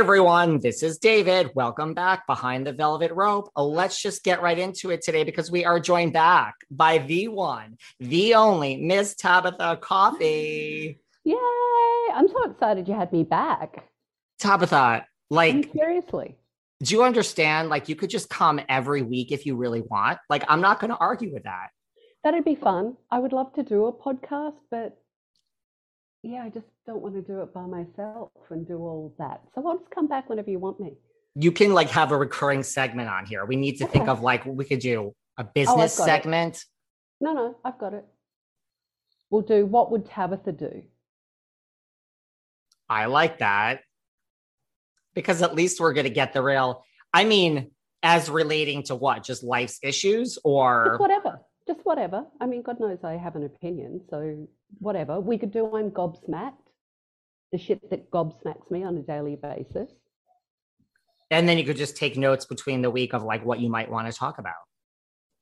Everyone, this is David. Welcome back behind the velvet rope. Let's just get right into it today because we are joined back by the one, the only Miss Tabatha Coffey. Yay! I'm so excited you had me back. Tabatha, like And seriously. do you understand? Like you could just come every week if you really want. Like I'm not going to argue with that. That'd be fun. I would love to do a podcast, but yeah, I just don't want to do it by myself and do all that. So I'll just come back whenever you want me. You can like have a recurring segment on here. We need to think of like we could do a oh, business got it. segment. No, no, I've got it. We'll do what would Tabatha do? I like that because at least we're going to get the real. I mean, as relating to what? Just life's issues or Just whatever. Just whatever. I mean, God knows I have an opinion, so whatever. We could do I'm gobsmacked. The shit that gobsmacks me on a daily basis. and then you could just take notes between the week of like what you might want to talk about.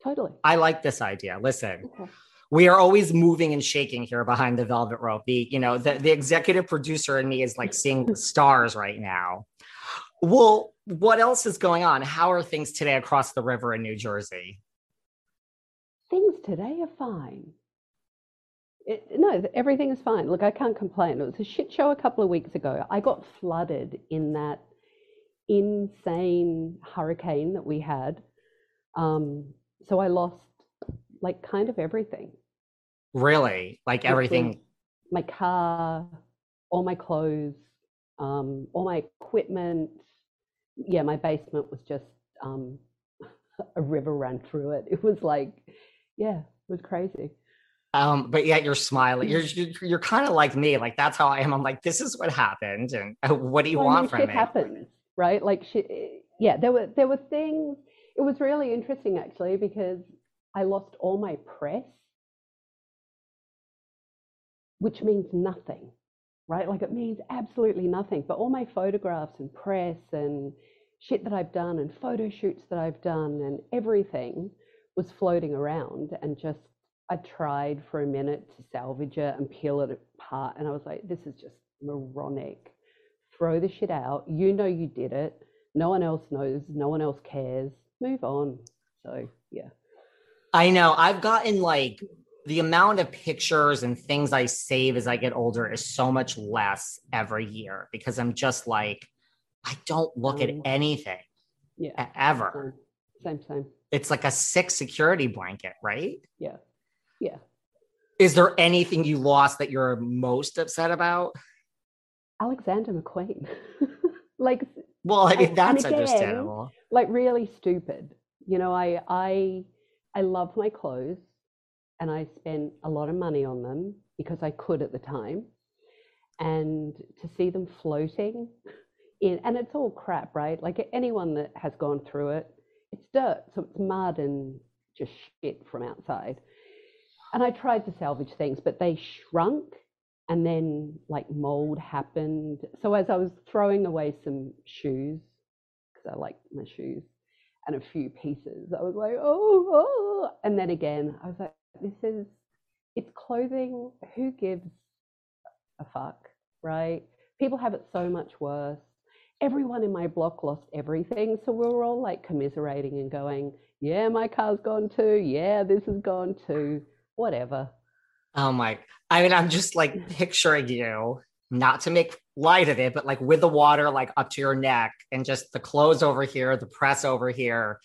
Totally. I like this idea. Listen, Okay. we are always moving and shaking here behind the velvet rope. The you know the, the executive producer in me is like seeing stars right now. Well, what else is going on? How are things today across the river in New Jersey? Things today are fine. It, no, everything is fine. Look, I can't complain. It was a shit show a couple of weeks ago. I got flooded in that insane hurricane that we had. Um, so I lost like kind of everything. Really, like everything. My car, all my clothes, um, all my equipment. Yeah, my basement was just um, a river ran through it. It was like, yeah, it was crazy. Um, but yet you're smiling. You're you're, you're kind of like me. Like that's how I am. I'm like, this is what happened, and uh, what do you Well, I want mean, from me? happens, right? Like shit. eh, Yeah, there were there were things. It was really interesting actually because I lost all my press, which means nothing, right? Like it means absolutely nothing. But all my photographs and press and shit that I've done and photo shoots that I've done and everything was floating around and just I tried for a minute to salvage it and peel it apart and I was like, this is just moronic. Throw the shit out. You know you did it. No one else knows. No one else cares. Move on. So yeah. I know. I've gotten like the amount of pictures and things I save as I get older is so much less every year because I'm just like, I don't look at Um, anything Yeah. ever. Same, same. It's like a sick security blanket, right? Yeah. Yeah. Is there anything you lost that you're most upset about? Alexander McQueen. like Well, I mean, that's again, understandable. like really stupid. You know, I I I love my clothes. and I spent a lot of money on them because I could at the time. And to see them floating in, and it's all crap, right? Like anyone that has gone through it, it's dirt, so it's mud and just shit from outside. And I tried to salvage things, but they shrunk and then like mold happened. So as I was throwing away some shoes, because I like my shoes, and a few pieces, I was like, oh, oh, and then again, I was like, this is it's clothing. Who gives a fuck, right? People have it so much worse. Everyone in my block lost everything, so we were all like commiserating and going, yeah, my car's gone too. Yeah, this is gone too. Whatever. Oh my, I mean, I'm just like picturing you, not to make light of it, but like with the water like up to your neck and just the clothes over here, the press over here.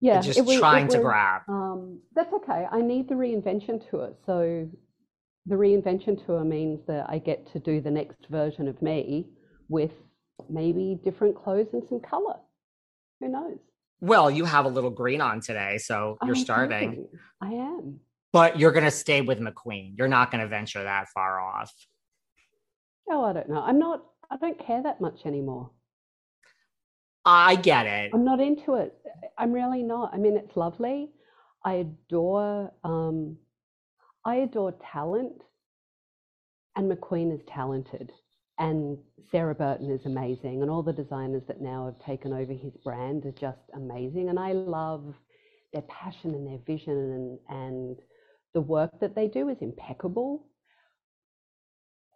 Yeah, just was, trying was, to grab. Um, that's okay. I need the reinvention tour. So the reinvention tour means that I get to do the next version of me with maybe different clothes and some color. Who knows? Well, you have a little green on today, so you're I starting. Do. I am. But you're going to stay with McQueen. You're not going to venture that far off. Oh, I don't know. I'm not, I don't care that much anymore. I get it. I'm not into it. I'm really not. I mean, it's lovely. I adore, um, I adore talent, and McQueen is talented, and Sarah Burton is amazing, and all the designers that now have taken over his brand are just amazing, and I love their passion and their vision, and and the work that they do is impeccable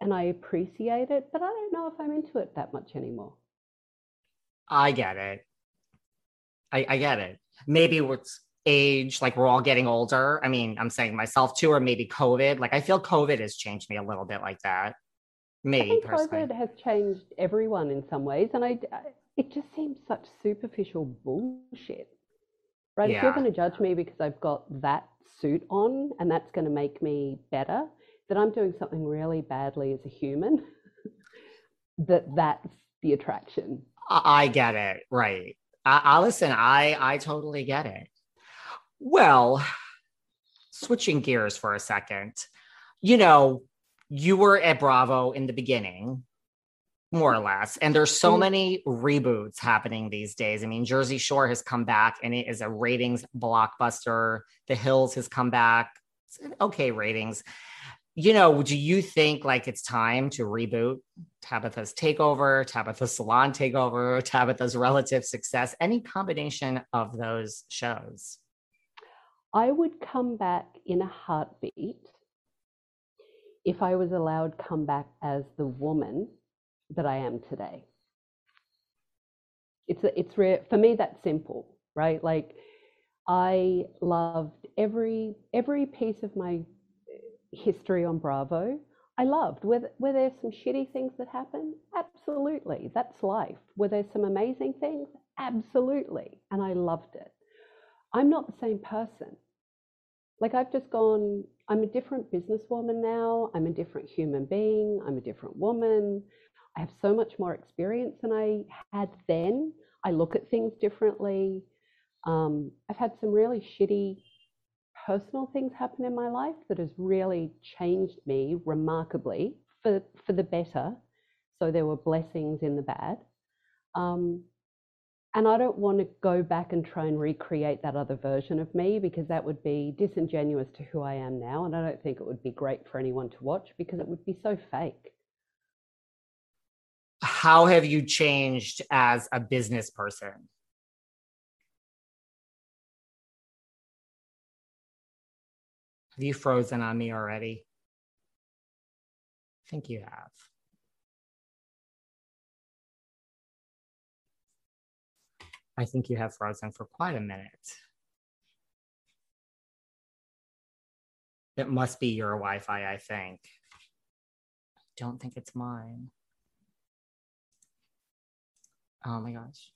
and I appreciate it, but I don't know if I'm into it that much anymore. I get it. I, I get it. Maybe it's age, like we're all getting older. I mean, I'm saying myself too, or maybe COVID. Like I feel COVID has changed me a little bit like that. Me personally. COVID has changed everyone in some ways, and I, it just seems such superficial bullshit. Right? Yeah. If you're going to judge me because I've got that suit on and that's going to make me better, that I'm doing something really badly as a human, that that's the attraction. I get it. Right. I, I listen, I I totally get it. Well, switching gears for a second. You know, you were at Bravo in the beginning, more or less, and there's so mm-hmm. many reboots happening these days. I mean, Jersey Shore has come back and it is a ratings blockbuster. The Hills has come back. okay ratings you know, do you think like it's time to reboot Tabatha's takeover, Tabatha's salon takeover, Tabatha's relative success, any combination of those shows? I would come back in a heartbeat if I was allowed come back as the woman that I am today. It's it's re- for me that's simple, right? Like I loved every every piece of my eh, history on Bravo. I loved. Were, were there some shitty things that happened? Absolutely. That's life. Were there some amazing things? Absolutely. And I loved it. I'm not the same person. Like I've just gone, I'm a different businesswoman now. I'm a different human being. I'm a different woman. I have so much more experience than I had then. I look at things differently. Um, I've had some really shitty personal things happen in my life that has really changed me remarkably for, for the better. So there were blessings in the bad. Um, and I don't want to go back and try and recreate that other version of me because that would be disingenuous to who I am now. And I don't think it would be great for anyone to watch because it would be so fake. How have you changed as a business person? Have you frozen on me already? I think you have. I think you have frozen for quite a minute. It must be your Wi Fi, I think. I don't think it's mine. Oh my gosh.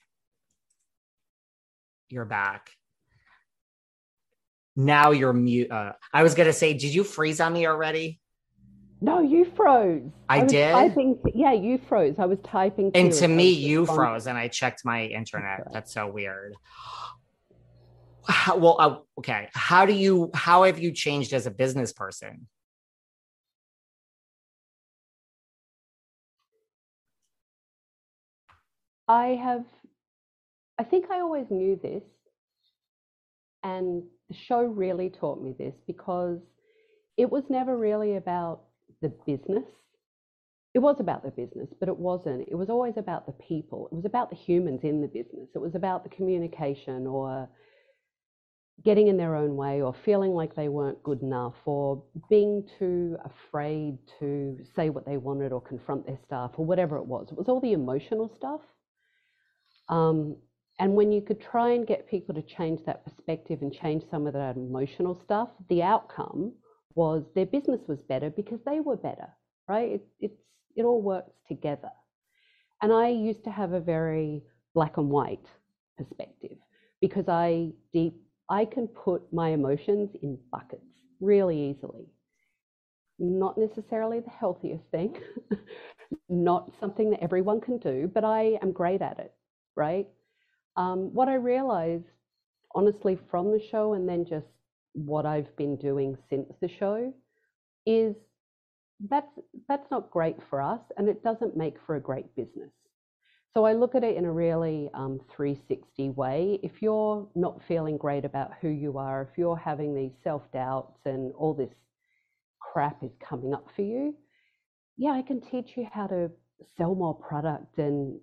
You're back now you're mute. Uh, I was gonna say, did you freeze on me already? No, you froze. I, I did. Typing, yeah, you froze. I was typing. And to me, you froze, and I checked my internet. That's so weird. how, well, uh, okay. How do you, how have you changed as a business person? I have, I think I always knew this, and the show really taught me this because it was never really about the business. It was about the business, but it wasn't. It was always about the people. It was about the humans in the business. It was about the communication or getting in their own way or feeling like they weren't good enough or being too afraid to say what they wanted or confront their staff or whatever it was. It was all the emotional stuff. Um, and when you could try and get people to change that perspective and change some of that emotional stuff, the outcome was their business was better because they were better, right? It, it's, it all works together. And I used to have a very black and white perspective because I deep I can put my emotions in buckets really easily. Not necessarily the healthiest thing, not something that everyone can do, but I am great at it, right? Um, what I realized, honestly, from the show and then just what I've been doing since the show is that's that's not great for us and it doesn't make for a great business so I look at it in a really um, 360 way. If you're not feeling great about who you are, if you're having these self doubts and all this crap is coming up for you, yeah, I can teach you how to sell more product and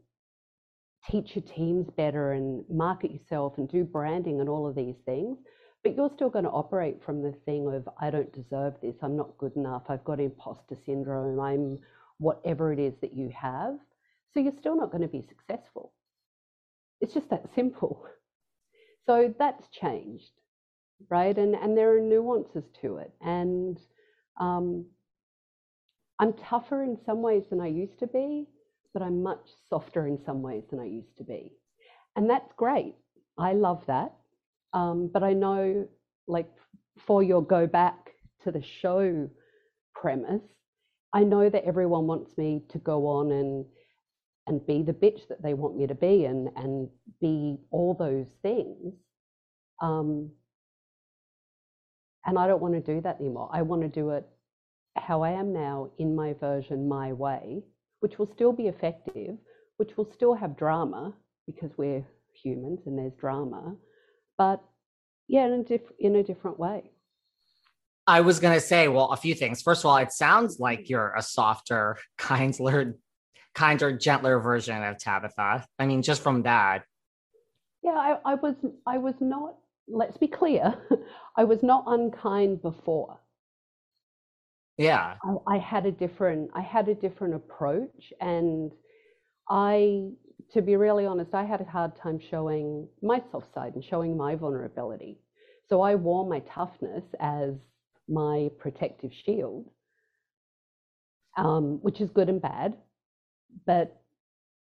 teach your teams better and market yourself and do branding and all of these things. But you're still going to operate from the thing of, I don't deserve this, I'm not good enough, I've got imposter syndrome, I'm whatever it is that you have. So you're still not going to be successful. It's just that simple. So that's changed, right? And and there are nuances to it. And um, I'm tougher in some ways than I used to be, but I'm much softer in some ways than I used to be. And that's great. I love that. Um, but I know, like, for your go back to the show premise, I know that everyone wants me to go on and and be the bitch that they want me to be and and be all those things um, and i don't want to do that anymore i want to do it how i am now in my version my way which will still be effective which will still have drama because we're humans and there's drama but yeah in a, diff- in a different way I was going to say, well, a few things. First of all, it sounds like mm. you're a softer, kinder, kinder, gentler version of Tabatha. I mean, just from that. Yeah, I, I was I was not, let's be clear, I was not unkind before. Yeah. I, I had a different I had a different approach and I to be really honest, I had a hard time showing my soft side and showing my vulnerability. So I wore my toughness as my protective shield, um, which is good and bad but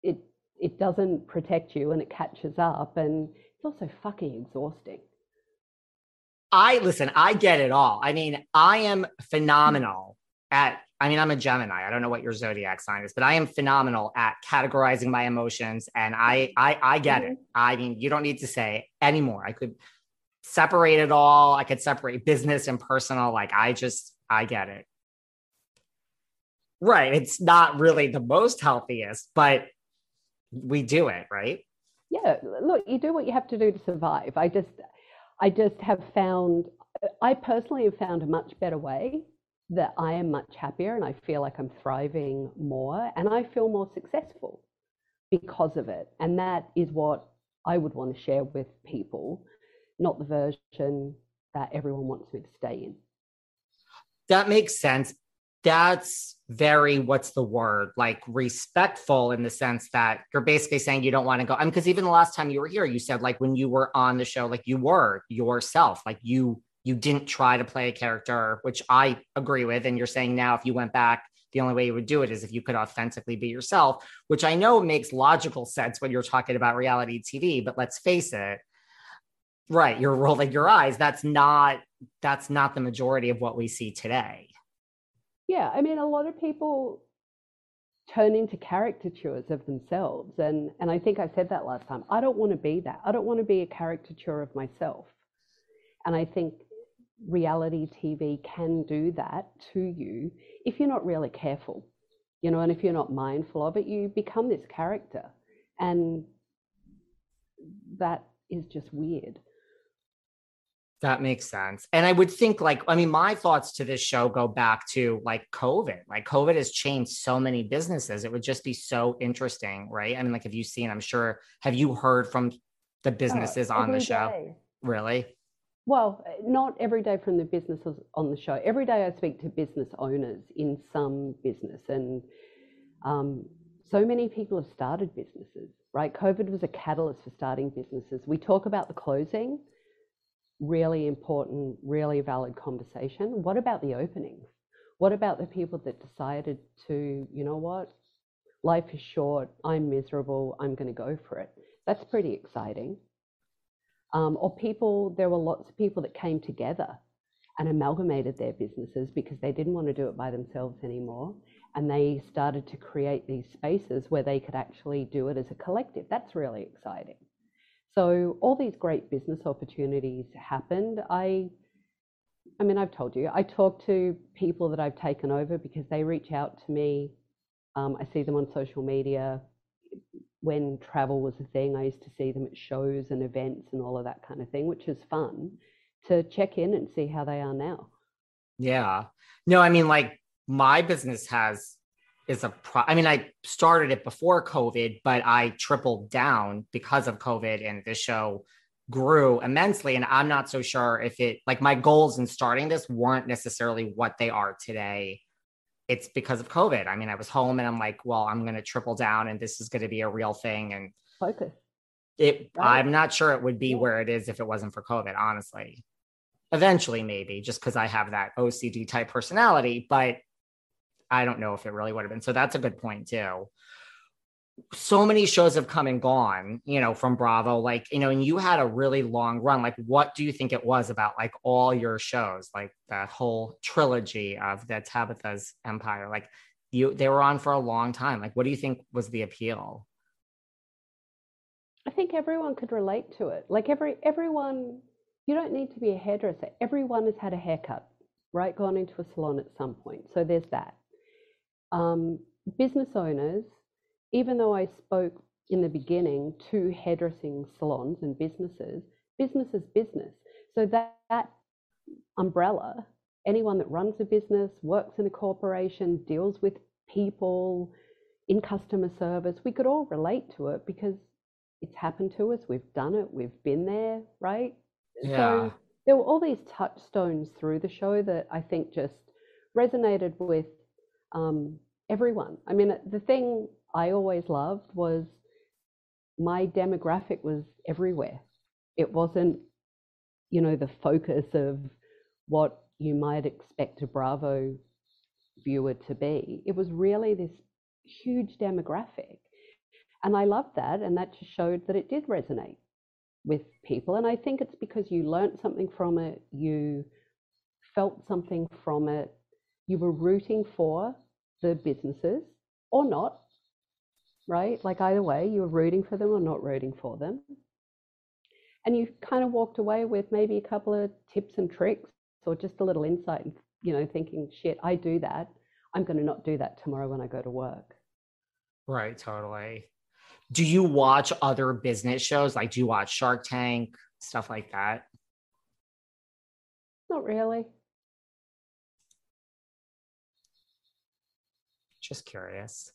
it it doesn't protect you and it catches up and it's also fucking exhausting. I listen, I get it all. I mean, I am phenomenal at I mean, I'm a Gemini. I don't know what your zodiac sign is, but I am phenomenal at categorizing my emotions and I I I get mm-hmm. it. I mean, you don't need to say anymore. I could separate it all. I could separate business and personal. Like I just I get it. Right. It's not really the most healthiest, but we do it, right? Yeah. Look, you do what you have to do to survive. I just, I just have found, I personally have found a much better way that I am much happier and I feel like I'm thriving more and I feel more successful because of it. And that is what I would want to share with people, not the version that everyone wants me to stay in. That makes sense that's very what's the word? Like respectful in the sense that you're basically saying you don't want to go I mean because even the last time you were here you said like when you were on the show like you were yourself like you you didn't try to play a character which I agree with and you're saying now if you went back the only way you would do it is if you could authentically be yourself which I know makes logical sense when you're talking about reality TV but let's face it. Right you're rolling your eyes. That's not that's not the majority of what we see today yeah, I mean, a lot of people turn into caricatures of themselves. And, and I think I said that last time. I don't want to be that. I don't want to be a caricature of myself. And I think reality TV can do that to you if you're not really careful, you know, and if you're not mindful of it, you become this character. And that is just weird. That makes sense. And I would think, like, I mean, my thoughts to this show go back to like COVID. Like, COVID has changed so many businesses. It would just be so interesting, right? I mean, like, have you seen, I'm sure, have you heard from the oh, businesses on the show? Day. Really? Well, not every day from the businesses on the show. Every day I speak to business owners in some business. And um, so many people have started businesses, right? COVID was a catalyst for starting businesses. We talk about the closing really important, really valid conversation. What about the openings? What about the people that decided to, you know what, life is short, I'm miserable, I'm going to go for it? That's pretty exciting. Um, or people, there were lots of people that came together and amalgamated their businesses because they didn't want to do it by themselves anymore. And they started to create these spaces where they could actually do it as a collective. That's really exciting. So all these great business opportunities happened. I I mean, I've told you, I talk to people that I've taken over because they reach out to me. Um, I see them on social media. When travel was a thing, I used to see them at shows and events and all of that kind of thing, which is fun to check in and see how they are now. Yeah. No, I mean, like my business has is a pro. I mean, I started it before COVID, but I tripled down because of COVID, and the show grew immensely. And I'm not so sure if it like my goals in starting this weren't necessarily what they are today. It's because of COVID. I mean, I was home and I'm like, well, I'm going to triple down, and this is going to be a real thing. And focus. It. Right. I'm not sure it would be yeah. where it is if it wasn't for COVID. Honestly, eventually, maybe just because I have that OCD type personality, but I don't know if it really would have been. So that's a good point too. So many shows have come and gone, you know, from Bravo. Like, you know, and you had a really long run. Like, what do you think it was about like all your shows, like that whole trilogy of the Tabatha's Empire? Like, you they were on for a long time. Like, what do you think was the appeal? I think everyone could relate to it. Like every everyone, you don't need to be a hairdresser. Everyone has had a haircut, right? Gone into a salon at some point. So there's that um, business owners, even though I spoke in the beginning to hairdressing salons and businesses, business is business. So that, that umbrella, anyone that runs a business, works in a corporation, deals with people in customer service, we could all relate to it because it's happened to us. We've done it. We've been there, right? Yeah. So there were all these touchstones through the show that I think just resonated with um, everyone. I mean, the thing I always loved was my demographic was everywhere. It wasn't, you know, the focus of what you might expect a Bravo viewer to be. It was really this huge demographic. And I loved that. And that just showed that it did resonate with people. And I think it's because you learned something from it, you felt something from it, you were rooting for the businesses or not, right? Like either way, you were rooting for them or not rooting for them. And you kind of walked away with maybe a couple of tips and tricks or just a little insight, you know, thinking, shit, I do that. I'm going to not do that tomorrow when I go to work. Right, totally. Do you watch other business shows? Like, do you watch Shark Tank, stuff like that? Not really. Just curious.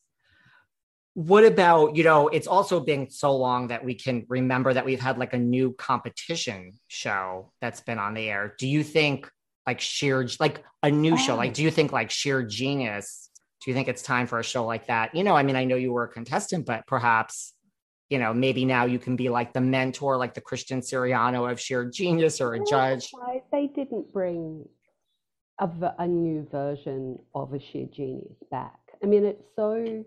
What about, you know, it's also been so long that we can remember that we've had like a new competition show that's been on the air. Do you think like sheer, like a new oh. show, like, oh. do you think like Shear Genius? Do you think it's time for a show like that? You know, I mean, I know you were a contestant, but perhaps you know, maybe now you can be like the mentor, like the Christian Siriano of Shear Genius or a judge. They didn't bring a, a, new version of a Shear Genius back. I mean, it's so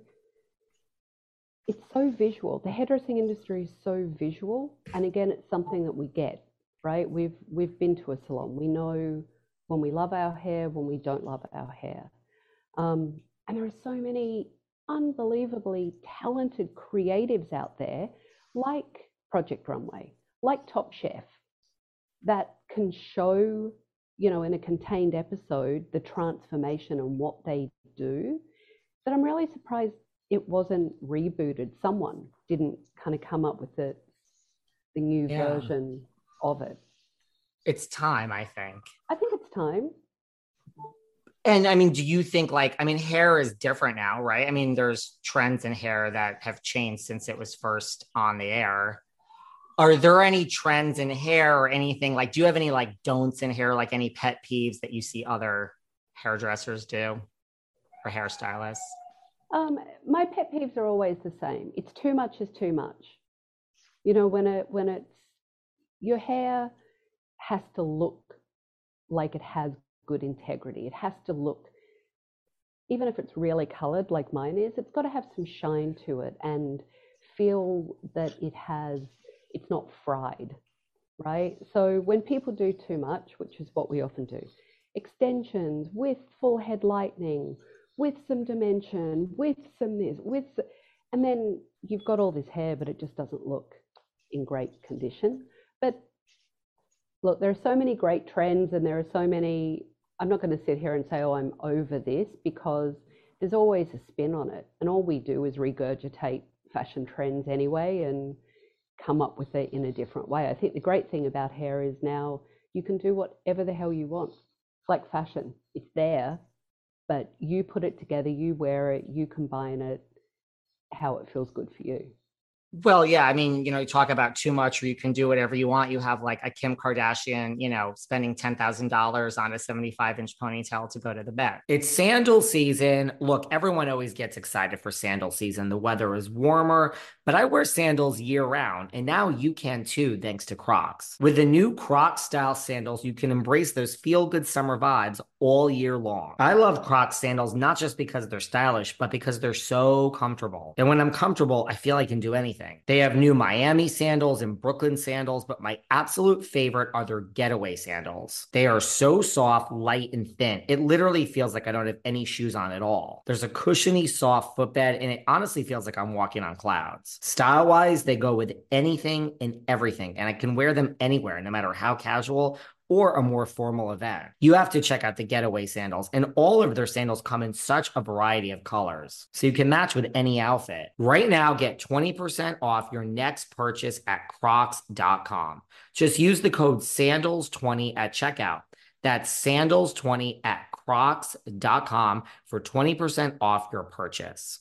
it's so visual. The hairdressing industry is so visual, and again, it's something that we get right. We've we've been to a salon. We know when we love our hair, when we don't love our hair, um, and there are so many unbelievably talented creatives out there, like Project Runway, like Top Chef, that can show, you know, in a contained episode, the transformation and what they do, that I'm really surprised it wasn't rebooted. Someone didn't kind of come up with the, the new yeah. version of it. It's time, I think. I think it's time. And I mean, do you think like I mean, hair is different now, right? I mean, there's trends in hair that have changed since it was first on the air. Are there any trends in hair or anything like? Do you have any like don'ts in hair, like any pet peeves that you see other hairdressers do or hairstylists? Um, my pet peeves are always the same. It's too much is too much. You know, when it when it's your hair has to look like it has good integrity. It has to look, even if it's really colored like mine is, it's got to have some shine to it and feel that it has, it's not fried, right? So when people do too much, which is what we often do, extensions with full head lightening, with some dimension, with some this, with, and then you've got all this hair, but it just doesn't look in great condition. But look, there are so many great trends and there are so many I'm not going to sit here and say, oh, I'm over this because there's always a spin on it. And all we do is regurgitate fashion trends anyway and come up with it in a different way. I think the great thing about hair is now you can do whatever the hell you want. It's like fashion, it's there, but you put it together, you wear it, you combine it how it feels good for you. Well, yeah. I mean, you know, you talk about too much or you can do whatever you want. You have like a Kim Kardashian, you know, spending $10,000 on a 75 inch ponytail to go to the Met. It's sandal season. Look, everyone always gets excited for sandal season. The weather is warmer, but I wear sandals year round. And now you can too, thanks to Crocs. With the new Crocs style sandals, you can embrace those feel good summer vibes all year long. I love Crocs sandals, not just because they're stylish, but because they're so comfortable. And when I'm comfortable, I feel I can do anything They have new Miami sandals and Brooklyn sandals, but my absolute favorite are their getaway sandals. They are so soft, light, and thin. It literally feels like I don't have any shoes on at all. There's a cushiony, soft footbed, and it honestly feels like I'm walking on clouds. Style wise, they go with anything and everything, and I can wear them anywhere, no matter how casual or a more formal event. You have to check out the Getaway sandals, and all of their sandals come in such a variety of colors, so you can match with any outfit. Right now, get 20% off your next purchase at crocs.com. Just use the code SANDALS20 at checkout. That's sandals20 at crocs.com for 20% off your purchase.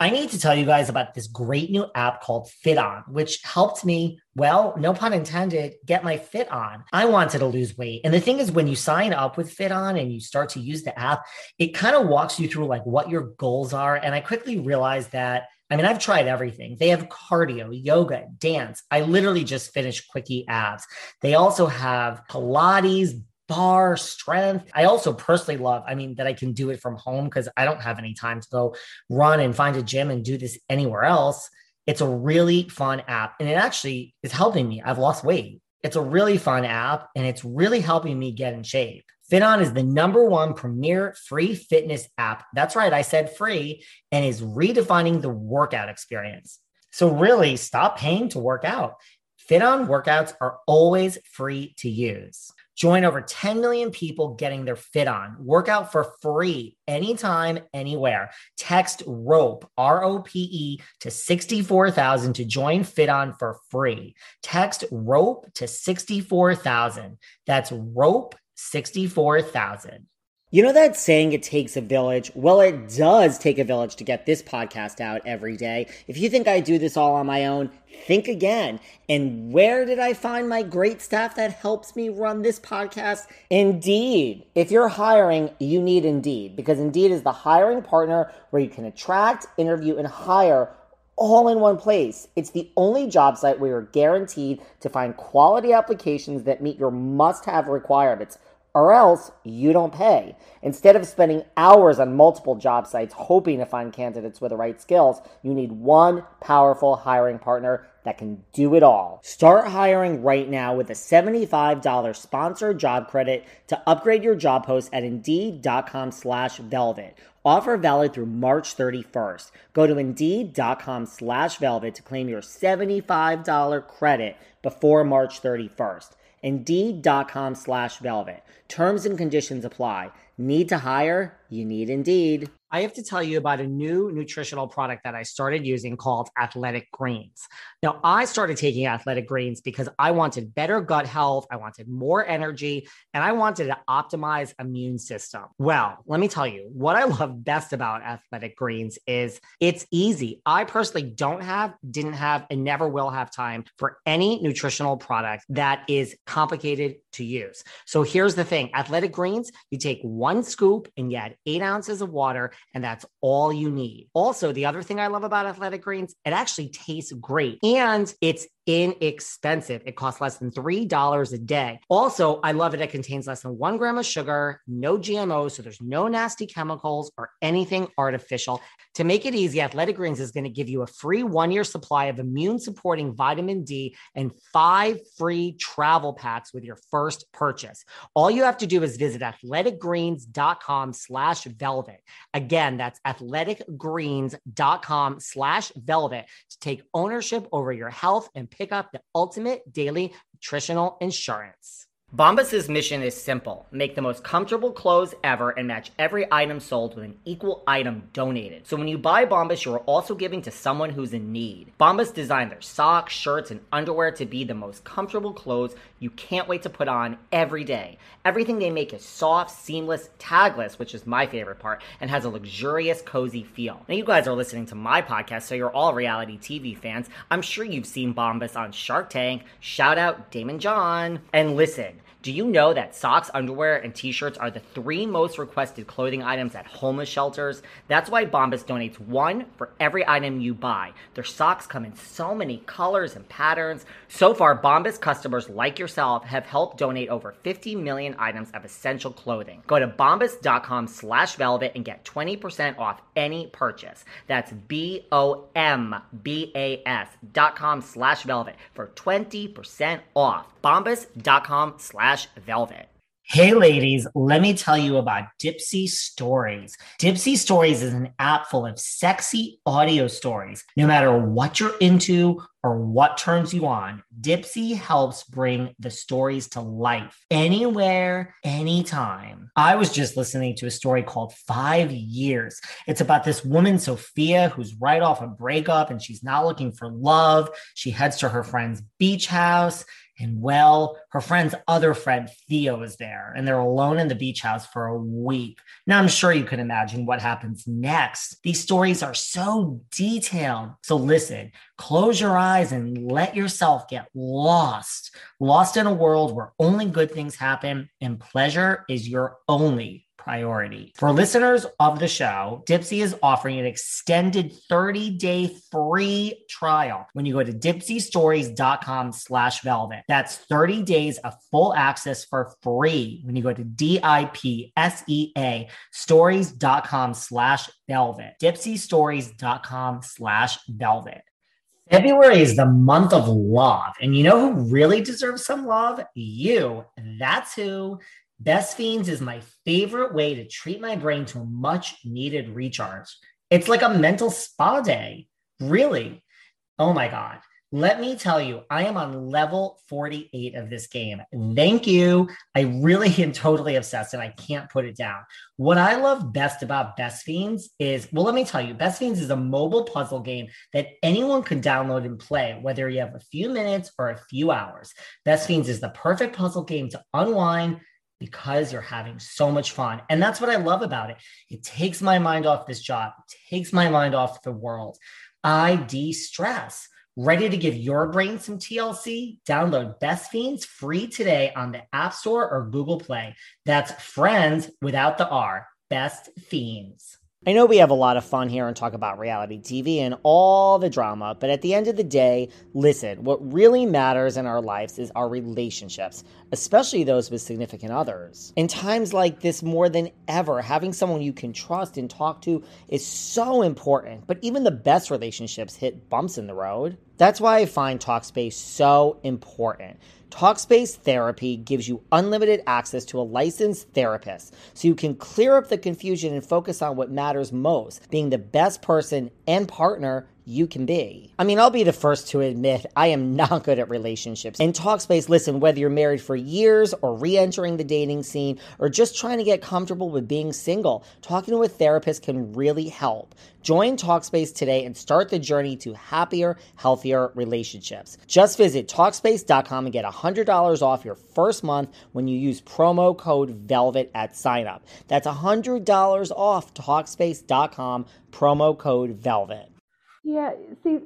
I need to tell you guys about this great new app called FitOn, which helped me, well, no pun intended, get my fit on. I wanted to lose weight. And the thing is, when you sign up with FitOn and you start to use the app, it kind of walks you through like what your goals are. And I quickly realized that I mean, I've tried everything. They have cardio, yoga, dance. I literally just finished Quickie abs. They also have Pilates, bar strength. I also personally love, I mean, that I can do it from home because I don't have any time to go run and find a gym and do this anywhere else. It's a really fun app and it actually is helping me. I've lost weight. It's a really fun app and it's really helping me get in shape. FitOn is the number one premier free fitness app. That's right, I said free, and is redefining the workout experience. So, really, stop paying to work out. FitOn workouts are always free to use. Join over 10 million people getting their fit on. Workout for free anytime, anywhere. Text ROPE, R O P E, to 64,000 to join FitOn for free. Text ROPE to 64,000. That's ROPE 64,000. You know that saying it takes a village? Well, it does take a village to get this podcast out every day. If you think I do this all on my own, think again. And where did I find my great staff that helps me run this podcast? Indeed. If you're hiring, you need Indeed because Indeed is the hiring partner where you can attract, interview, and hire all in one place. It's the only job site where you're guaranteed to find quality applications that meet your must have requirements, or else you don't pay. Instead of spending hours on multiple job sites hoping to find candidates with the right skills, you need one powerful hiring partner that can do it all. Start hiring right now with a $75 sponsored job credit to upgrade your job post at indeed.com slash velvet. Offer valid through March 31st. Go to indeed.com slash velvet to claim your $75 credit before March 31st. Indeed.com slash velvet. Terms and conditions apply. Need to hire? You need Indeed. I have to tell you about a new nutritional product that I started using called Athletic Greens. Now, I started taking Athletic Greens because I wanted better gut health, I wanted more energy, and I wanted to optimize immune system. Well, let me tell you, what I love best about Athletic Greens is it's easy. I personally don't have, didn't have, and never will have time for any nutritional product that is complicated to use. So here's the thing Athletic Greens, you take one scoop and you add eight ounces of water and that's all you need. Also, the other thing I love about athletic greens, it actually tastes great and it's inexpensive. It costs less than $3 a day. Also, I love it. It contains less than one gram of sugar, no GMOs, so there's no nasty chemicals or anything artificial. To make it easy, Athletic Greens is going to give you a free one year supply of immune supporting vitamin D and five free travel packs with your first purchase. All you have to do is visit athleticgreens.com slash velvet. Again, that's athleticgreens.com slash velvet to take ownership over your health and pick up the ultimate daily nutritional insurance. Bombas's mission is simple make the most comfortable clothes ever and match every item sold with an equal item donated. So when you buy Bombas, you are also giving to someone who's in need. Bombas designed their socks, shirts, and underwear to be the most comfortable clothes you can't wait to put on every day. Everything they make is soft, seamless, tagless, which is my favorite part, and has a luxurious, cozy feel. Now, you guys are listening to my podcast, so you're all reality TV fans. I'm sure you've seen Bombas on Shark Tank. Shout out Daymond John. And listen, do you know that socks, underwear, and t shirts are the three most requested clothing items at homeless shelters? That's why Bombas donates one for every item you buy. Their socks come in so many colors and patterns. So far, Bombas customers like yourself have helped donate over 50 million items of essential clothing. Go to bombas.com slash velvet and get 20% off any purchase. That's B O M B A S dot com slash velvet for 20% off. Bombas.com slash velvet. Hey, ladies, let me tell you about Dipsea Stories. Dipsea Stories is an app full of sexy audio stories. No matter what you're into or what turns you on, Dipsea helps bring the stories to life anywhere, anytime. I was just listening to a story called Five Years. It's about this woman, Sophia, who's right off a breakup and she's not looking for love. She heads to her friend's beach house and well, her friend's other friend, Theo, is there, and they're alone in the beach house for a week. Now, I'm sure you can imagine what happens next. These stories are so detailed. So, listen, close your eyes and let yourself get lost. Lost in a world where only good things happen and pleasure is your only priority. For listeners of the show, Dipsea is offering an extended 30-day free trial when you go to dipseastories.com slash velvet. That's 30 days of full access for free when you go to D-I-P-S-E-A stories.com slash velvet. dipseastories.com slash velvet. February is the month of love. And you know who really deserves some love? You. That's who. Best Fiends is my favorite way to treat my brain to a much needed recharge. It's like a mental spa day. Really. Oh my God. Let me tell you, I am on level 48 of this game. Thank you. I really am totally obsessed and I can't put it down. What I love best about Best Fiends is, well, let me tell you, Best Fiends is a mobile puzzle game that anyone can download and play, whether you have a few minutes or a few hours. Best Fiends is the perfect puzzle game to unwind because you're having so much fun. And that's what I love about it. It takes my mind off this job, it takes my mind off the world. I de stress. Ready to give your brain some TLC? Download Best Fiends free today on the App Store or Google Play. That's friends without the R. Best Fiends. I know we have a lot of fun here and talk about reality TV and all the drama, but at the end of the day, listen, what really matters in our lives is our relationships, especially those with significant others. In times like this, more than ever, having someone you can trust and talk to is so important, but even the best relationships hit bumps in the road. That's why I find Talkspace so important. Talkspace Therapy gives you unlimited access to a licensed therapist so you can clear up the confusion and focus on what matters most being the best person and partner you can be. I mean, I'll be the first to admit I am not good at relationships. In Talkspace, listen, whether you're married for years or re entering the dating scene or just trying to get comfortable with being single, talking to a therapist can really help. Join Talkspace today and start the journey to happier, healthier relationships. Just visit Talkspace.com and get $100 off your first month when you use promo code VELVET at signup. That's $100 off Talkspace.com, promo code VELVET. Yeah, see,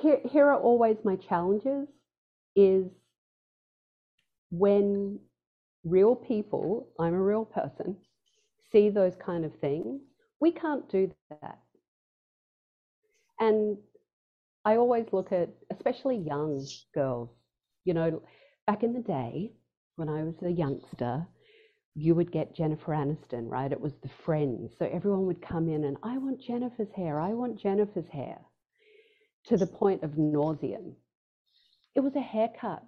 here here are always my challenges is when real people, I'm a real person, see those kind of things, we can't do that. And I always look at, especially young girls, you know, back in the day when I was a youngster, you would get Jennifer Aniston, right? It was the friends. So everyone would come in and, I want Jennifer's hair, I want Jennifer's hair, to the point of nauseum. It was a haircut.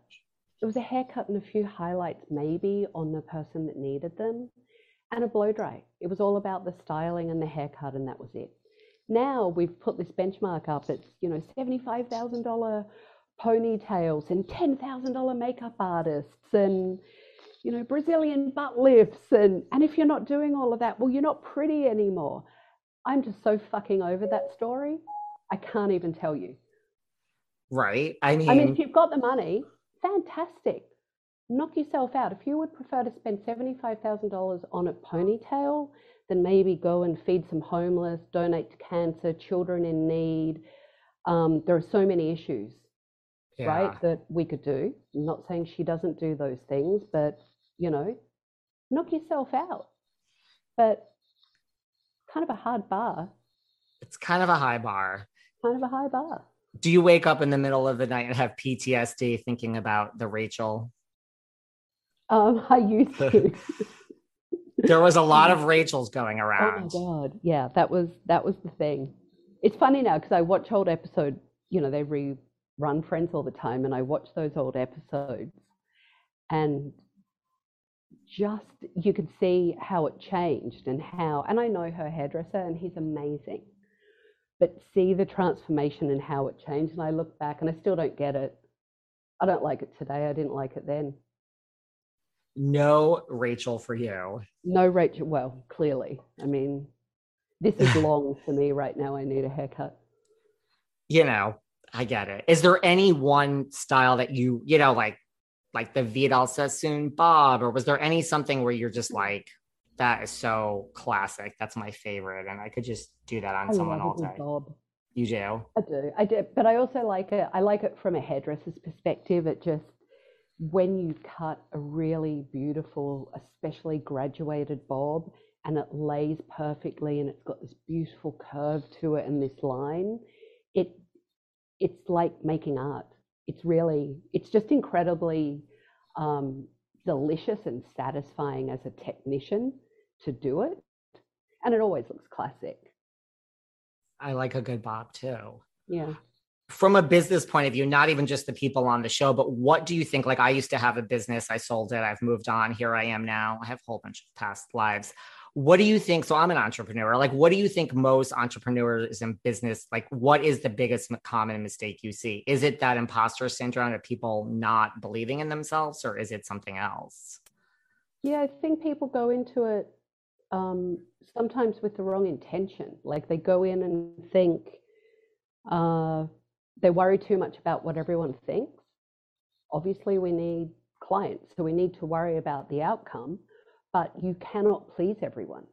It was a haircut and a few highlights, maybe, on the person that needed them, and a blow dry. It was all about the styling and the haircut, and that was it. Now we've put this benchmark up. It's, you know, $75,000 ponytails and $10,000 makeup artists and you know, Brazilian butt lifts. And, and if you're not doing all of that, well, you're not pretty anymore. I'm just so fucking over that story. I can't even tell you. Right. I mean, I mean, if you've got the money, fantastic. Knock yourself out. If you would prefer to spend $75,000 on a ponytail, then maybe go and feed some homeless, donate to cancer, children in need. Um, there are so many issues yeah. right, that we could do. I'm not saying she doesn't do those things, but you know, knock yourself out. But kind of a hard bar. It's kind of a high bar. Kind of a high bar. Do you wake up in the middle of the night and have PTSD thinking about the Rachel? Um, I used to. there was a lot of Rachels going around. Oh my god, yeah, that was that was the thing. It's funny now because I watch old episode. You know, they re run Friends all the time, and I watch those old episodes, and just you can see how it changed and how. And I know her hairdresser, and he's amazing, but see the transformation and how it changed. And I look back, and I still don't get it. I don't like it today. I didn't like it then. No Rachel for you. No Rachel. Well, clearly. I mean, this is long for me right now. I need a haircut. You know, I get it. Is there any one style that you, you know, like like the Vidal Sassoon Bob, or was there any something where you're just like, that is so classic. That's my favorite, and I could just do that on I someone all day. Bob. You do. I do. I do. But I also like it. I like it from a hairdresser's perspective. It just when you cut a really beautiful, especially graduated bob, and it lays perfectly, and it's got this beautiful curve to it and this line. It it's like making art. It's really, it's just incredibly um, delicious and satisfying as a technician to do it. And it always looks classic. I like a good bob too. Yeah. From a business point of view, not even just the people on the show, but what do you think? Like, I used to have a business, I sold it, I've moved on, here I am now. I have a whole bunch of past lives what do you think so i'm an entrepreneur like what do you think most entrepreneurs in business like what is the biggest common mistake you see? Is it that imposter syndrome of people not believing in themselves or is it something else? Yeah i think people go into it um, sometimes with the wrong intention like they go in and think uh, they worry too much about what everyone thinks. Obviously we need clients so we need to worry about the outcome but you cannot please everyone.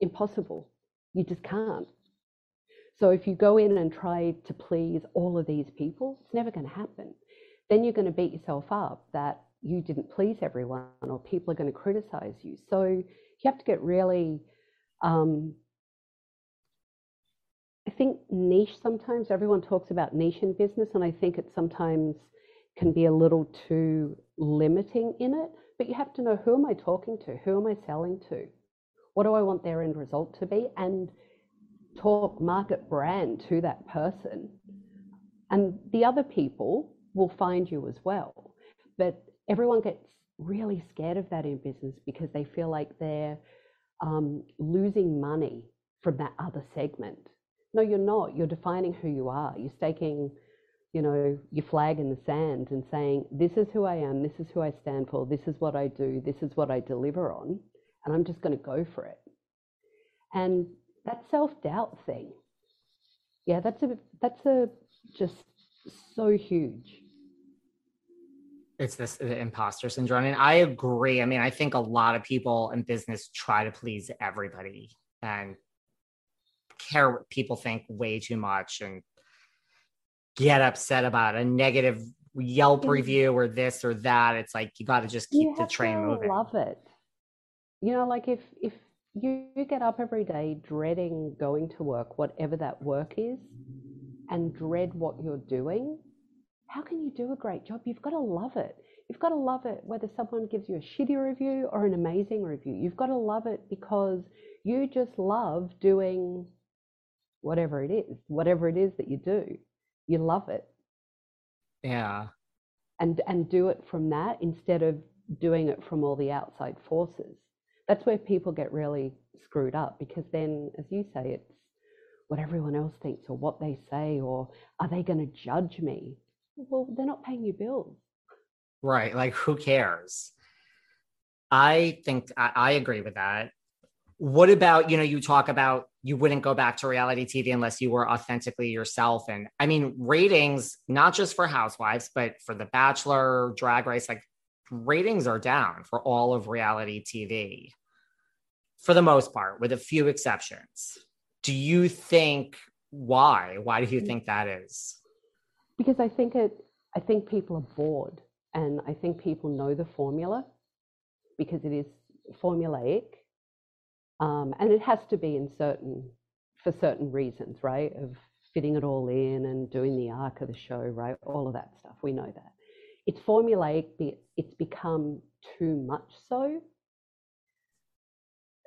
Impossible. You just can't. So if you go in and try to please all of these people, it's never going to happen. Then you're going to beat yourself up that you didn't please everyone or people are going to criticize you. So you have to get really um, I think niche sometimes, everyone talks about niche in business, and I think it's sometimes can be a little too limiting in it. But you have to know who am I talking to? Who am I selling to? What do I want their end result to be? And talk market brand to that person. And the other people will find you as well. But everyone gets really scared of that in business because they feel like they're um, losing money from that other segment. No, you're not. You're defining who you are. You're staking, you know, your flag in the sand and saying, this is who I am, this is who I stand for, this is what I do, this is what I deliver on, and I'm just going to go for it. And that self-doubt thing, yeah, that's a that's a just so huge. It's this the imposter syndrome. And I agree. I mean, I think a lot of people in business try to please everybody and care what people think way too much and get upset about a negative Yelp mm. review or this or that. It's like you got to just keep the train moving. Love it. You know, like if if you get up every day dreading going to work, whatever that work is, and dread what you're doing, how can you do a great job? You've got to love it. You've got to love it whether someone gives you a shitty review or an amazing review. You've got to love it because you just love doing whatever it is, whatever it is that you do. You love it. Yeah. And and do it from that instead of doing it from all the outside forces. That's where people get really screwed up because then as you say it's what everyone else thinks or what they say or are they going to judge me? Well, they're not paying you bills. Right. Like, who cares? I think I, I, agree with that. What about, you know, you talk about you wouldn't go back to reality TV unless you were authentically yourself. And I mean, ratings, not just for Housewives, but for The Bachelor, Drag Race, like ratings are down for all of reality TV for the most part, with a few exceptions. Do you think why? Why do you think that is? Because I think it I think people are bored and I think people know the formula because it is formulaic. Um, and it has to be in certain for certain reasons, right? Of fitting it all in and doing the arc of the show, right? All of that stuff. We know that. It's formulaic, it's become too much so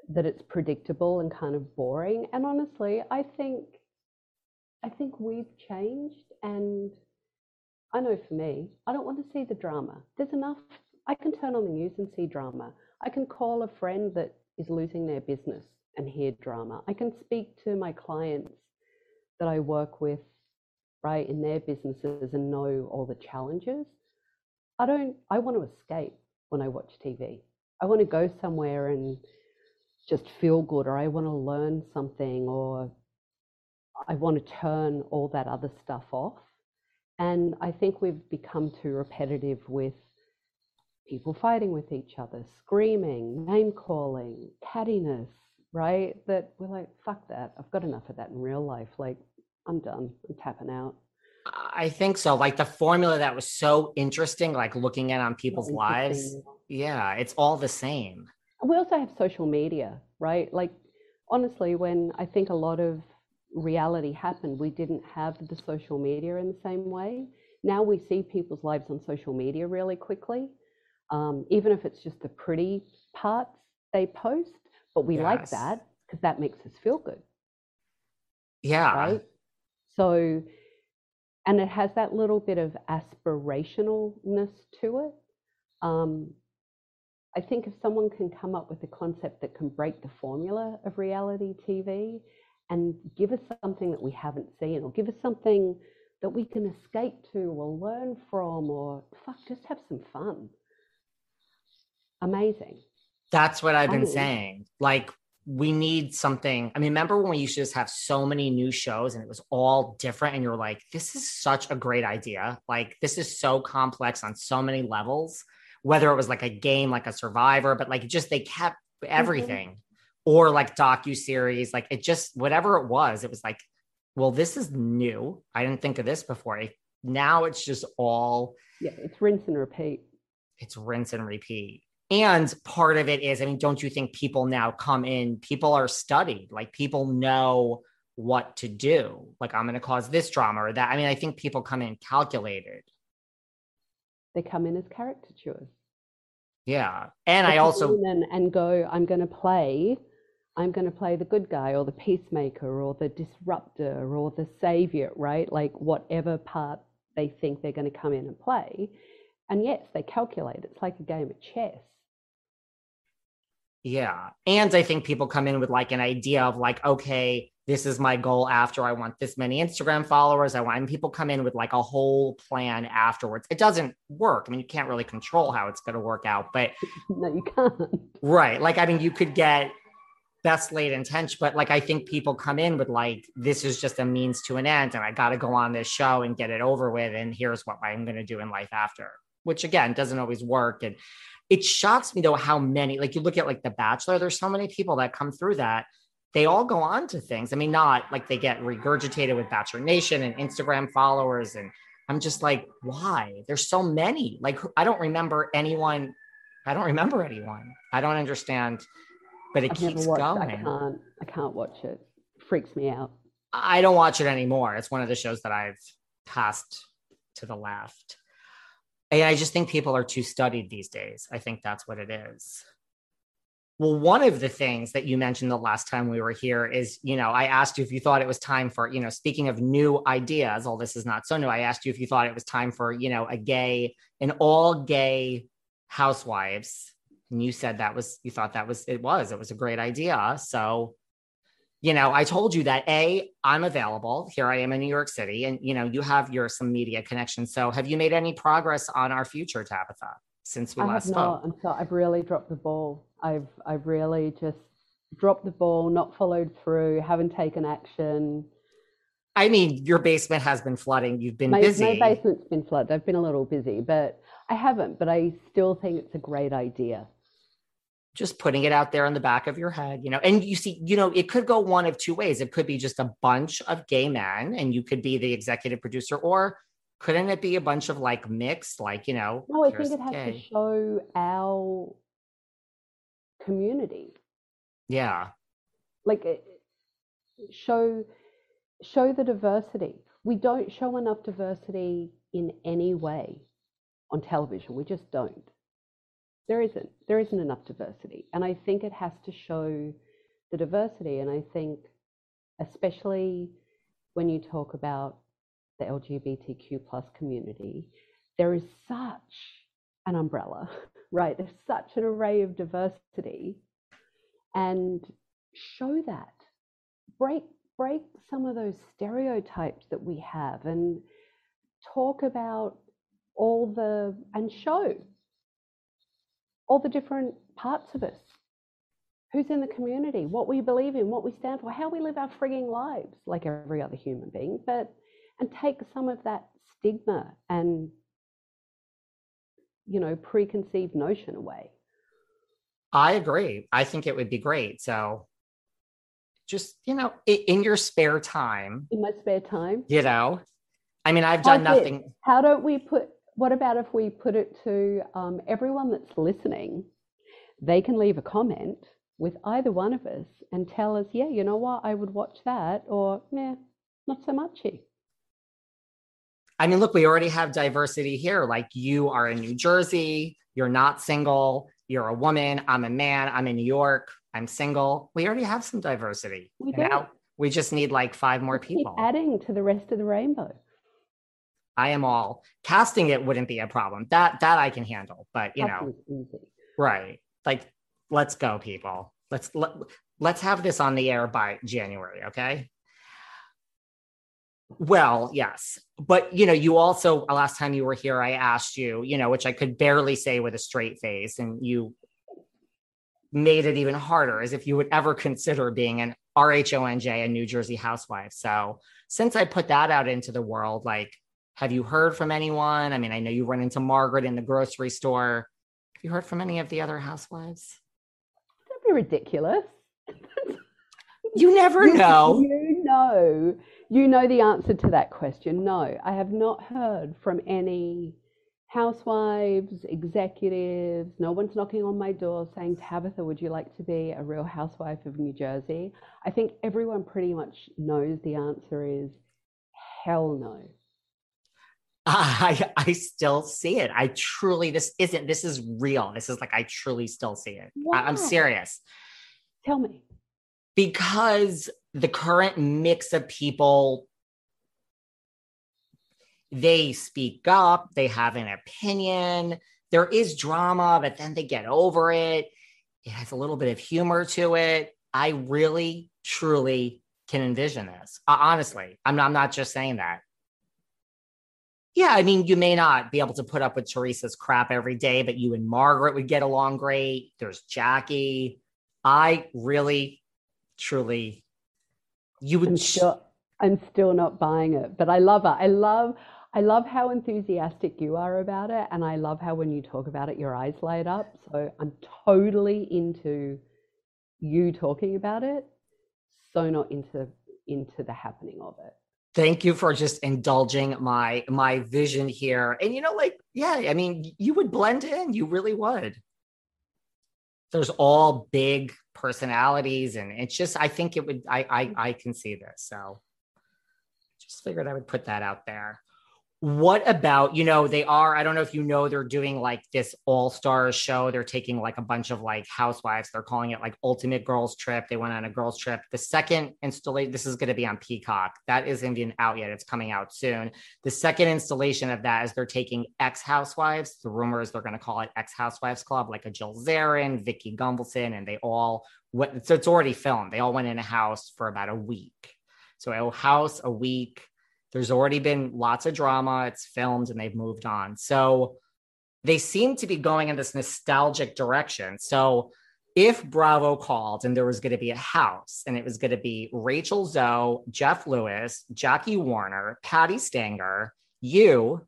that it's predictable and kind of boring. And honestly, I think I think we've changed and I know for me, I don't want to see the drama. There's enough I can turn on the news and see drama. I can call a friend that is losing their business and hear drama. I can speak to my clients that I work with right in their businesses and know all the challenges. I don't I want to escape when I watch TV. I want to go somewhere and just feel good or I want to learn something or I want to turn all that other stuff off. And I think we've become too repetitive with people fighting with each other, screaming, name calling, cattiness, right? That we're like, fuck that. I've got enough of that in real life. Like, I'm done. I'm tapping out. I think so. Like the formula that was so interesting, like looking at on people's lives. Yeah, it's all the same we also have social media, right? Like, honestly, when I think a lot of reality happened, we didn't have the social media in the same way. Now we see people's lives on social media really quickly, um, even if it's just the pretty parts they post, but we yes. like that because that makes us feel good. Yeah. Right. So, and it has that little bit of aspirationalness to it. Um, I think if someone can come up with a concept that can break the formula of reality TV and give us something that we haven't seen or give us something that we can escape to or learn from or fuck, just have some fun. Amazing. That's what I've been saying. Like, we need something. I mean, remember when we used to just have so many new shows and it was all different, and you're like, this is such a great idea. Like, this is so complex on so many levels whether it was like a game like a survivor but like just they kept mm-hmm. everything mm-hmm. or like docu series like it just whatever it was it was like well this is new i didn't think of this before now it's just all yeah it's rinse and repeat it's rinse and repeat and part of it is i mean don't you think people now come in people are studied like people know what to do. Like, I'm going to cause this drama or that. I mean, I think people come in calculated. They come in as caricatures. Yeah. And They I also, in and, and go, I'm going to play, I'm going to play the good guy or the peacemaker or the disruptor or the savior, right? Like whatever part they think they're going to come in and play. And yes, they calculate. It's like a game of chess. Yeah. And I think people come in with like an idea of like, okay, this is my goal after I want this many Instagram followers. I want, people come in with like a whole plan afterwards. It doesn't work. I mean, you can't really control how it's going to work out, but No, you can't. Right. Like, I mean, you could get best laid intention, but like, I think people come in with like, this is just a means to an end, and I got to go on this show and get it over with. And here's what I'm going to do in life after, which again doesn't always work. And it shocks me though how many, like, you look at like The Bachelor, there's so many people that come through that. They all go on to things. I mean, not like they get regurgitated with Bachelor Nation and Instagram followers. And I'm just like, why? There's so many. Like, I don't remember anyone I don't remember anyone. I don't understand, but it I've keeps watched. I going. can't. I can't watch it. freaks me out. I don't watch it anymore. It's one of the shows that I've passed to the left. And I just think people are too studied these days. I think that's what it is. Well, one of the things that you mentioned the last time we were here is, you know, I asked you if you thought it was time for, you know, speaking of new ideas, all this is not so new. I asked you if you thought it was time for, you know, a gay, an all gay housewives. And you said that was, you thought that was, it was, it was a great idea. So, you know, I told you that A, I'm available. Here I am in New York City, and you know, you have your some media connections. So have you made any progress on our future, Tabatha, since we I last have spoke? not. So I've really dropped the ball. I've I've really just dropped the ball, not followed through, haven't taken action. I mean, your basement has been flooding. You've been My, busy. my basement's been flooded. I've been a little busy, but I haven't. But I still think it's a great idea. Just putting it out there on the back of your head, you know. And you see, you know, it could go one of two ways. It could be just a bunch of gay men, and you could be the executive producer, or couldn't it be a bunch of like mixed, like you know? No, I think it has gay. to show our community. Yeah, like it- show show the diversity we don't show enough diversity in any way on television we just don't there isn't there isn't enough diversity. And i think it has to show the diversity. And i think especially when you talk about the lgbtq plus community there is such an umbrella right? There's such an array of diversity. And show that. Break break some of those stereotypes that we have and talk about all the and show all the different parts of us who's in the community what we believe in what we stand for how we live our frigging lives like every other human being but and take some of that stigma and you know preconceived notion away I agree. I think it would be great. So, just you know, in your spare time, in my spare time you know, I mean, I've done nothing. How don't we put, what about if we put it to um, everyone that's listening? They can leave a comment with either one of us and tell us, yeah, you know what, I would watch that, or nah, not so muchy. I mean, look, we already have diversity here. Like you are in New Jersey, you're not single, you're a woman, I'm a man, I'm in New York, I'm single. We already have some diversity. We do. now we just need like five more Keep people. adding to the rest of the rainbow. I am all casting it wouldn't be a problem. That that I can handle. But you know, right. Like let's go, people. Let's let, let's have this on the air by January, okay? Well, yes. But you know, you also last time you were here, I asked you, you know, which I could barely say with a straight face, and you made it even harder as if you would ever consider being an RHONJ, a New Jersey housewife. So since I put that out into the world, like, have you heard from anyone? I mean, I know you run into Margaret in the grocery store. Have you heard from any of the other housewives? Don't be ridiculous. You never know. You know, you know the answer to that question. No, I have not heard from any housewives, executives. No one's knocking on my door saying, Tabatha, would you like to be a real housewife of New Jersey? I think everyone pretty much knows the answer is hell no. I I still see it. I truly this isn't this is real. This is like I truly still see it. I, I'm serious. Tell me. because the current mix of people they speak up they have an opinion there is drama but then they get over it it has a little bit of humor to it i really truly can envision this Uh, honestly I'm not, I'm not just saying that yeah i mean you may not be able to put up with teresa's crap every day but you and margaret would get along great there's jackie i really truly you would I'm still I'm still not buying it, but I love it. I love I love how enthusiastic you are about it, and I love how when you talk about it, your eyes light up. So I'm totally into you talking about it, so not into into the happening of it. Thank you for just indulging my my vision here. And you know like yeah i mean you would blend in. You really would. There's all big personalities and it's just i think it would i i, I can see this. So just figured i would put that out there what about you know they are i don't know if you know they're doing like this all-stars show. They're taking like a bunch of like housewives. They're calling it like ultimate girls trip. They went on a girls trip. The second installation this is going to be on peacock. That isn't even out yet. It's coming out soon. The second installation of that is they're taking ex housewives the rumor is they're going to call it ex housewives club like a jill zarin vicki gunvalson and they all went so it's already filmed. They all went in a house for about a week. So a house a week there's already been lots of drama. It's filmed and they've moved on. So they seem to be going in this nostalgic direction. So if Bravo called and there was going to be a house and it was going to be Rachel Zoe, Jeff Lewis, Jackie Warner, Patti Stanger, you,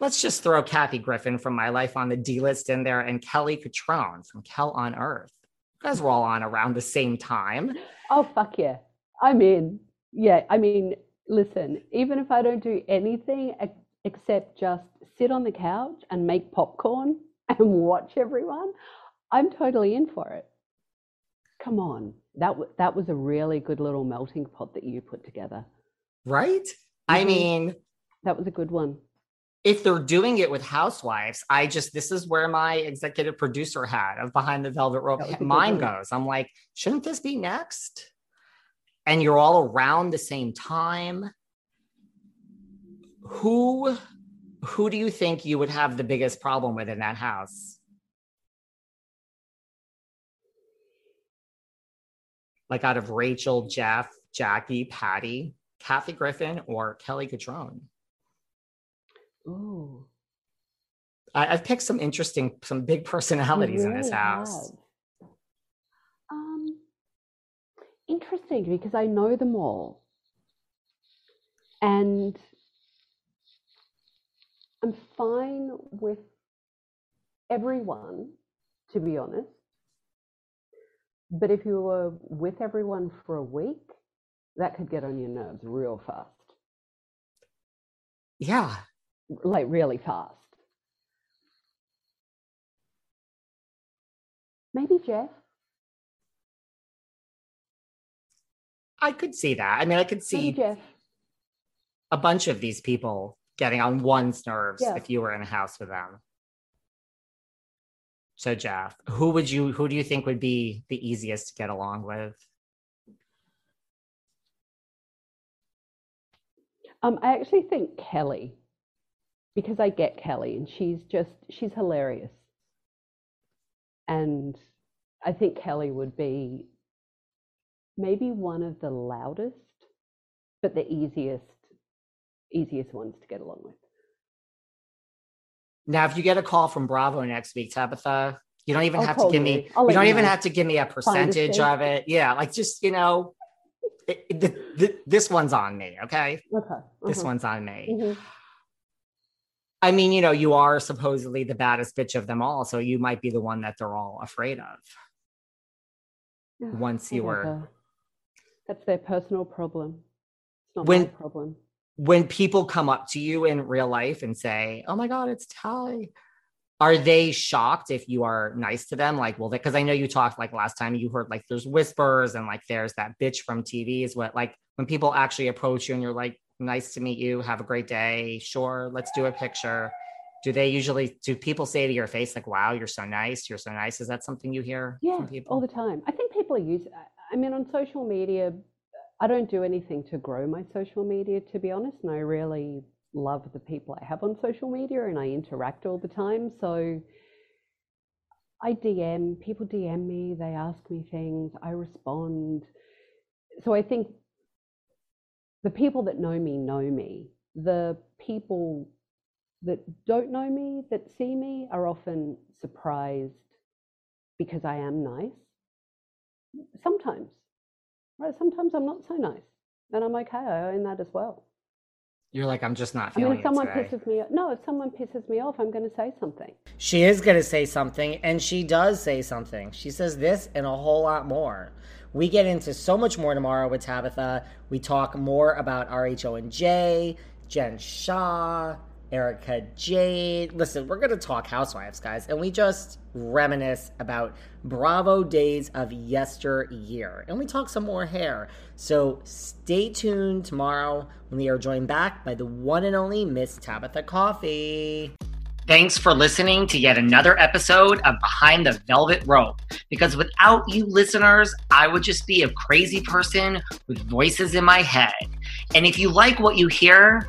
let's just throw Kathy Griffin from My Life on the D list in there and Kelly Cutrone from Kell on Earth. You guys were all on around the same time. Oh fuck yeah, I'm in. Yeah, I mean, listen, even if I don't do anything except just sit on the couch and make popcorn and watch everyone, I'm totally in for it. Come on, that w- that was a really good little melting pot that you put together. Right? I Mhm. mean, That was a good one. if they're doing it with housewives, I just this is where my executive producer hat of behind the velvet rope That was a good mind one. goes. I'm like, shouldn't this be next? And you're all around the same time. Who who do you think you would have the biggest problem with in that house? Like out of Rachel, Jeff, Jackie, Patti, Kathy Griffin, or Kelly Cutrone? Ooh, I, I've picked some interesting, some big personalities in this house. have. Um, interesting because I know them all, and I'm fine with everyone, to be honest. But if you were with everyone for a week, that could get on your nerves real fast, Yeah, like really fast. Maybe Jeff. I could see that. I mean, I could see a bunch of these people getting on one's nerves Yeah. if you were in a house with them. So, Jeff, who would you, who do you think would be the easiest to get along with? Um, I actually think Kelly, because I get Kelly and she's just, she's hilarious. And I think Kelly would be maybe one of the loudest, but the easiest, easiest ones to get along with. Now, if you get a call from Bravo next week, Tabatha, you don't even I'll have to give me, you don't even know. have to give me a percentage of it. Yeah, like just, you know, it, it- th- th- this one's on me. Okay. Okay. This uh-huh. one's on me. Mhm. I mean, you know, you are supposedly the baddest bitch of them all, so you might be the one that they're all afraid of. Yeah, Once you were. That's their personal problem. It's not When- my problem. when people come up to you in real life and say, "Oh my God, it's Ty," are they shocked if you are nice to them? Like, well, because I know you talked like last time you heard like there's whispers and like there's that bitch from TV is what like when people actually approach you and you're like, nice to meet you, have a great day, sure, let's do a picture. Do they usually do people say to your face like, "Wow, you're so nice, you're so nice"? Is that something you hear Yeah, from people? all the time. I think people are used. Uh, I mean, on social media, I don't do anything to grow my social media, to be honest. And I really love the people I have on social media and I interact all the time. So I DM, people DM me, they ask me things, I respond. So I think the people that know me know me. The people that don't know me, that see me, are often surprised because I am nice. Sometimes, right? Sometimes I'm not so nice, and I'm okay. I own that as well. You're like, I'm just not I mean, if someone today. pisses me off, no, if someone pisses me off, I'm going to say something. She is going to say something, and she does say something. She says this and a whole lot more. We get into so much more tomorrow with Tabatha. We talk more about RHONJ, Jen Shah, Erika Jayne. Listen, we're going to talk Housewives, guys, and we just reminisce about Bravo days of yesteryear. And we talk some more hair. So stay tuned tomorrow when we are joined back by the one and only Miss Tabatha Coffey. Thanks for listening to yet another episode of Behind the Velvet Rope. Because without you listeners, I would just be a crazy person with voices in my head. And if you like what you hear,